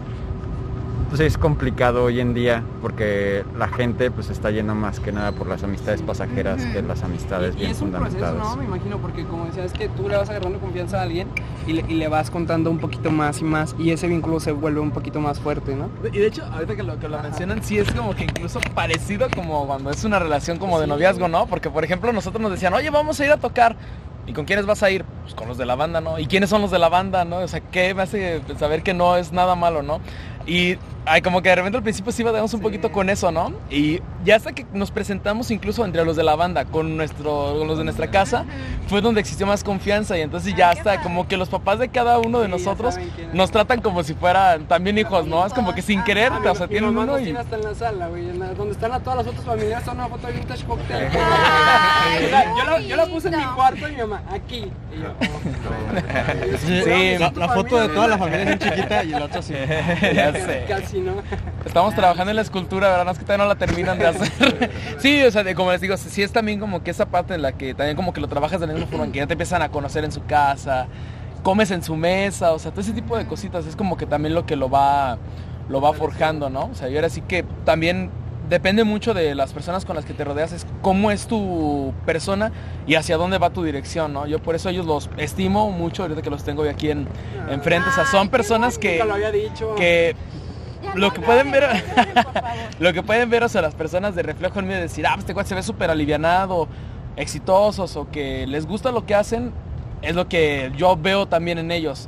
pues es complicado hoy en día porque la gente pues está yendo más que nada por las amistades pasajeras que las amistades Y bien es un proceso, fundamentadas. ¿no? Me imagino, porque como decías, es que tú le vas agarrando confianza a alguien y le, y le vas contando un poquito más y más y ese vínculo se vuelve un poquito más fuerte, ¿no? Y de hecho, ahorita que lo, que lo mencionan, sí es como que incluso parecido como cuando es una relación como de noviazgo, ¿no? Porque, por ejemplo, nosotros nos decían, oye, vamos a ir a tocar. ¿Y con quiénes vas a ir? Pues con los de la banda, ¿no? ¿Y quiénes son los de la banda, no? O sea, ¿qué me hace saber que no es nada malo, ¿no? Y ay, como que de repente al principio sí batallamos un poquito con eso, ¿no? Y ya hasta que nos presentamos incluso entre los de la banda, con, nuestro, con los de nuestra casa, fue donde existió más confianza y entonces ya hasta como que los papás de cada uno de Sí, nosotros nos tratan como si fueran también hijos, ¿no? Es como que sin querer, Ah, o sea, tienen uno nos y... hasta en la sala, güey, en la- donde están a todas las otras familias, está una foto de Vintage Cocktail. [laughs] Yo, la, yo la puse en mi cuarto y mi mamá, aquí. Y yo, [laughs] oh, Sí, La, la foto de toda la familia es chiquita y el otro sí. [laughs] ya sé. Estamos trabajando en la escultura, ¿verdad? No es que todavía no la terminan de hacer. [laughs] Sí, o sea, de- como les digo, sí es también como que esa parte en la que también como que lo trabajas de la misma forma, en que ya te empiezan a conocer en su casa, comes en su mesa, o sea, todo ese tipo de cositas es como que también lo que lo va, lo va forjando, ¿no? O sea, y ahora sí que también depende mucho de las personas con las que te rodeas, es cómo es tu persona y hacia dónde va tu dirección, ¿no? Yo por eso ellos los estimo mucho, ahorita que los tengo aquí en, enfrente, o sea, son personas que... Que lo que pueden ver [laughs] lo que pueden ver o sea las personas de reflejo en mí de decir ah pues este cuate se ve súper alivianado exitosos o que les gusta lo que hacen es lo que yo veo también en ellos.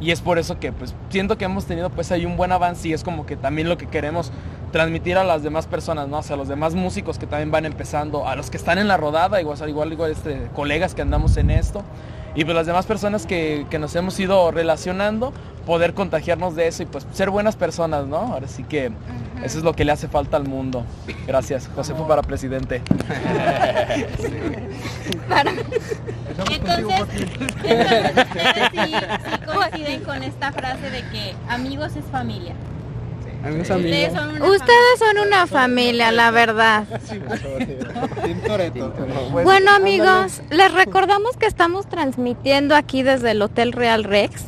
Y es por eso que pues siento que hemos tenido pues ahí un buen avance y es como que también lo que queremos transmitir a las demás personas no o sea a los demás músicos que también van empezando a los que están en la rodada igual igual igual este colegas que andamos en esto y pues las demás personas que, que nos hemos ido relacionando, poder contagiarnos de eso y pues ser buenas personas, ¿no? Ahora sí que eso es lo que le hace falta al mundo. Gracias, Josefo para presidente. [laughs] Entonces, entonces [laughs] ustedes sí, sí coinciden con esta frase de que amigos es familia. Amigos, Ustedes amigos. son una Ustedes son una familia, la verdad. Toretto. Bueno amigos, les recordamos que estamos transmitiendo aquí desde el Hotel Real Rex,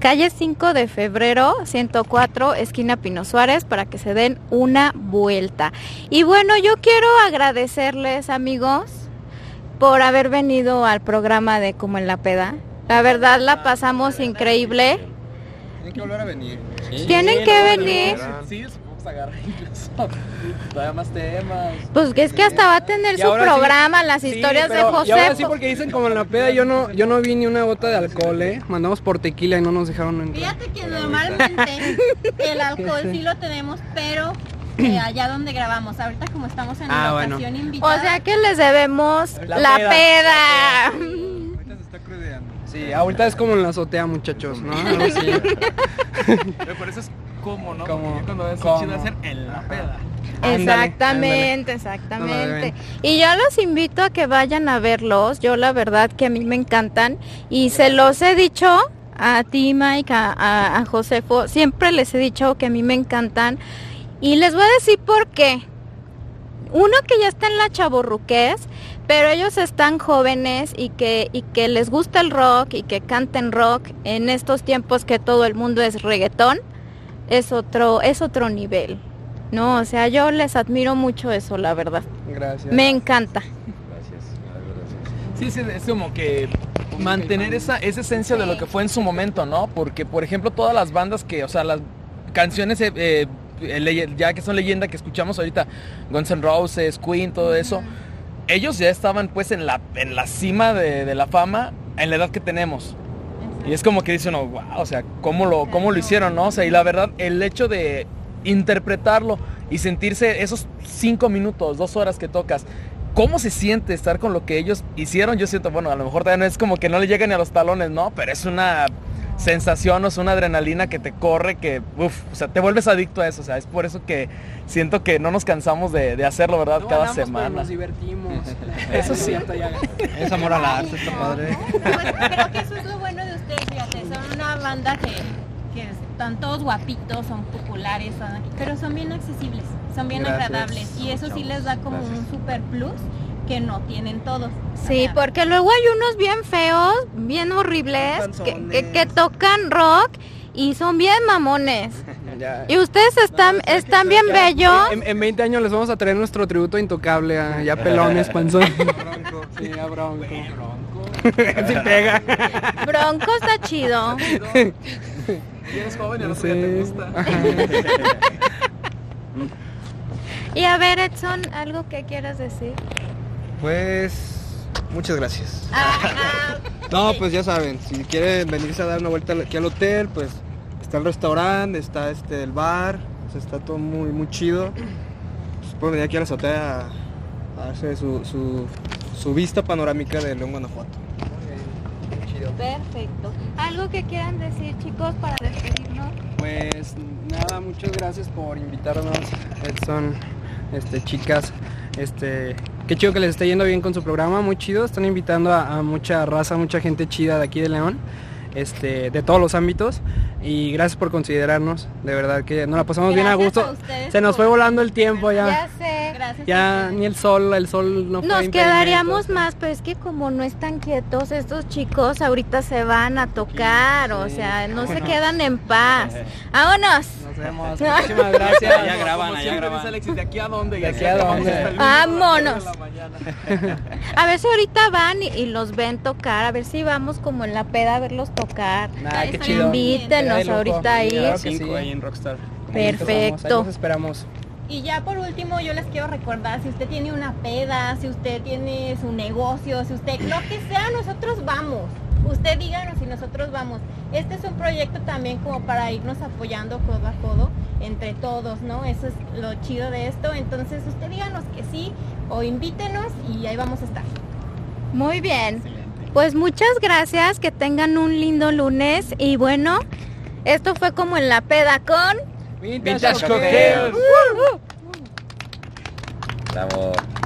calle 5 de febrero, 104, esquina Pino Suárez, para que se den una vuelta. Y bueno, yo quiero agradecerles amigos por haber venido al programa de Como en la Peda. La verdad la pasamos increíble. Tienen que volver a venir. Tienen que venir. Sí, supongo que agarrar incluso [laughs] todavía más temas. Pues que es que hasta va a tener su programa, las historias de Y ahora sí José. porque dicen como en la peda yo no yo no vi ni una gota de alcohol, eh. Mandamos por tequila y no nos dejaron entrar. Fíjate que normalmente el alcohol sí lo tenemos, pero eh, allá donde grabamos. Ahorita como estamos en Ah, la bueno. ocasión invitada. O sea que les debemos La la, peda. peda. Sí, ahorita es como en la azotea, muchachos, ¿no? [laughs] Por eso es como, ¿no? Como- Porque ya cuando es como. chido hacer en la peda. Ándale, Exactamente, exactamente. Y yo los invito a que vayan a verlos. Yo la verdad que a mí me encantan. Y se los he dicho a ti, Mike, a, a, a Josefo. Siempre les he dicho que a mí me encantan. Y les voy a decir por qué. Uno que ya está en la chaborruqués, pero ellos están jóvenes y que, y que les gusta el rock y que canten rock en estos tiempos que todo el mundo es reggaetón, es otro, es otro nivel. No, o sea, yo les admiro mucho eso, la verdad. Gracias. Me encanta. Sí, sí, es como que mantener esa, esa esencia de lo que fue en su momento, ¿no? Porque, por ejemplo, todas las bandas que, o sea, las canciones eh, eh, ya que son leyenda que escuchamos ahorita, Guns N' Roses, Queen, todo eso, ellos ya estaban pues en la, en la cima de, de la fama en la edad que tenemos. Y es como que dicen, uno, wow, o sea, ¿cómo lo, ¿cómo lo hicieron, no? O sea, y la verdad, el hecho de interpretarlo y sentirse esos cinco minutos, dos horas que tocas, ¿cómo se siente estar con lo que ellos hicieron? Yo siento, bueno, a lo mejor todavía no es como que no le llegan ni a los talones, ¿no? Pero es una sensación, o es una adrenalina que te corre, que, uff, o sea, te vuelves adicto a eso, o sea, es por eso que siento que no nos cansamos de, de hacerlo, ¿verdad? No Cada ganamos, pero semana. Nos divertimos. [laughs] Eso sí. Es amor al arte, está padre. Pues creo que eso es lo bueno de ustedes, fíjate, son una banda que, que están todos guapitos, son populares, son pero son bien accesibles, son bien Gracias. agradables y eso sí les da como un super plus que no tienen todos. Sí, Ajá. porque luego hay unos bien feos, bien horribles, que, que- que tocan rock y son bien mamones. [laughs] Ya. Y ustedes están, están bien bellos. En, en 20 años les vamos a traer nuestro tributo intocable a ya pelones, panzón. [laughs] Sí, a Bronco. [laughs] sí pega. Bronco está chido. Y eres joven otro día te Sí. gusta. Y a ver, Edson, algo que quieras decir. Pues muchas gracias. Ah, [laughs] No, pues ya saben, si quieren venirse a dar una vuelta aquí al hotel, pues está el restaurante, está este el bar, sea, está todo muy muy chido. Pues pueden venir aquí a la azotea a, a darse su, su, su vista panorámica de León, Guanajuato. Perfecto. ¿Algo que quieran decir, chicos, para despedirnos? Pues nada, muchas gracias por invitarnos, Edson, este, chicas, este, qué chido que les esté yendo bien con su programa, muy chido, están invitando a, a mucha raza, mucha gente chida de aquí de León, este, de todos los ámbitos, y gracias por considerarnos, de verdad que nos la pasamos bien a gusto, a ustedes se nos fue volando el tiempo ya, Ya sé. Gracias. ya ni el sol, el sol no Nos quedaríamos más, pero es que como no están quietos, estos chicos ahorita se van a tocar, o Sí. sea, no se [laughs] quedan en paz. ¡Vámonos! Nos vemos, [laughs] muchísimas gracias. Allá graban, allá graban. Alexis, ¿de aquí a dónde? ¿De aquí a dónde? Vámonos. [laughs] A ver si ahorita van y, y los ven tocar, a ver si vamos como en la peda a verlos tocar. Nah, qué chido. Invítenos ahorita ahí. Claro que Cinco sí. ahí en Rockstar. Perfecto. Ahí los esperamos. Y ya por último yo les quiero recordar, si usted tiene una peda, si usted tiene su negocio, si usted, lo que sea, nosotros vamos. Usted díganos y nosotros vamos. Este es un proyecto también como para irnos apoyando codo a codo entre todos, ¿no? Eso es lo chido de esto. Entonces usted díganos que sí o invítenos y ahí vamos a estar. Muy bien. Pues muchas gracias, que tengan un lindo lunes y bueno, esto fue como en la peda con... Vintage Vintage Cocktails. Cocktails. Estamos.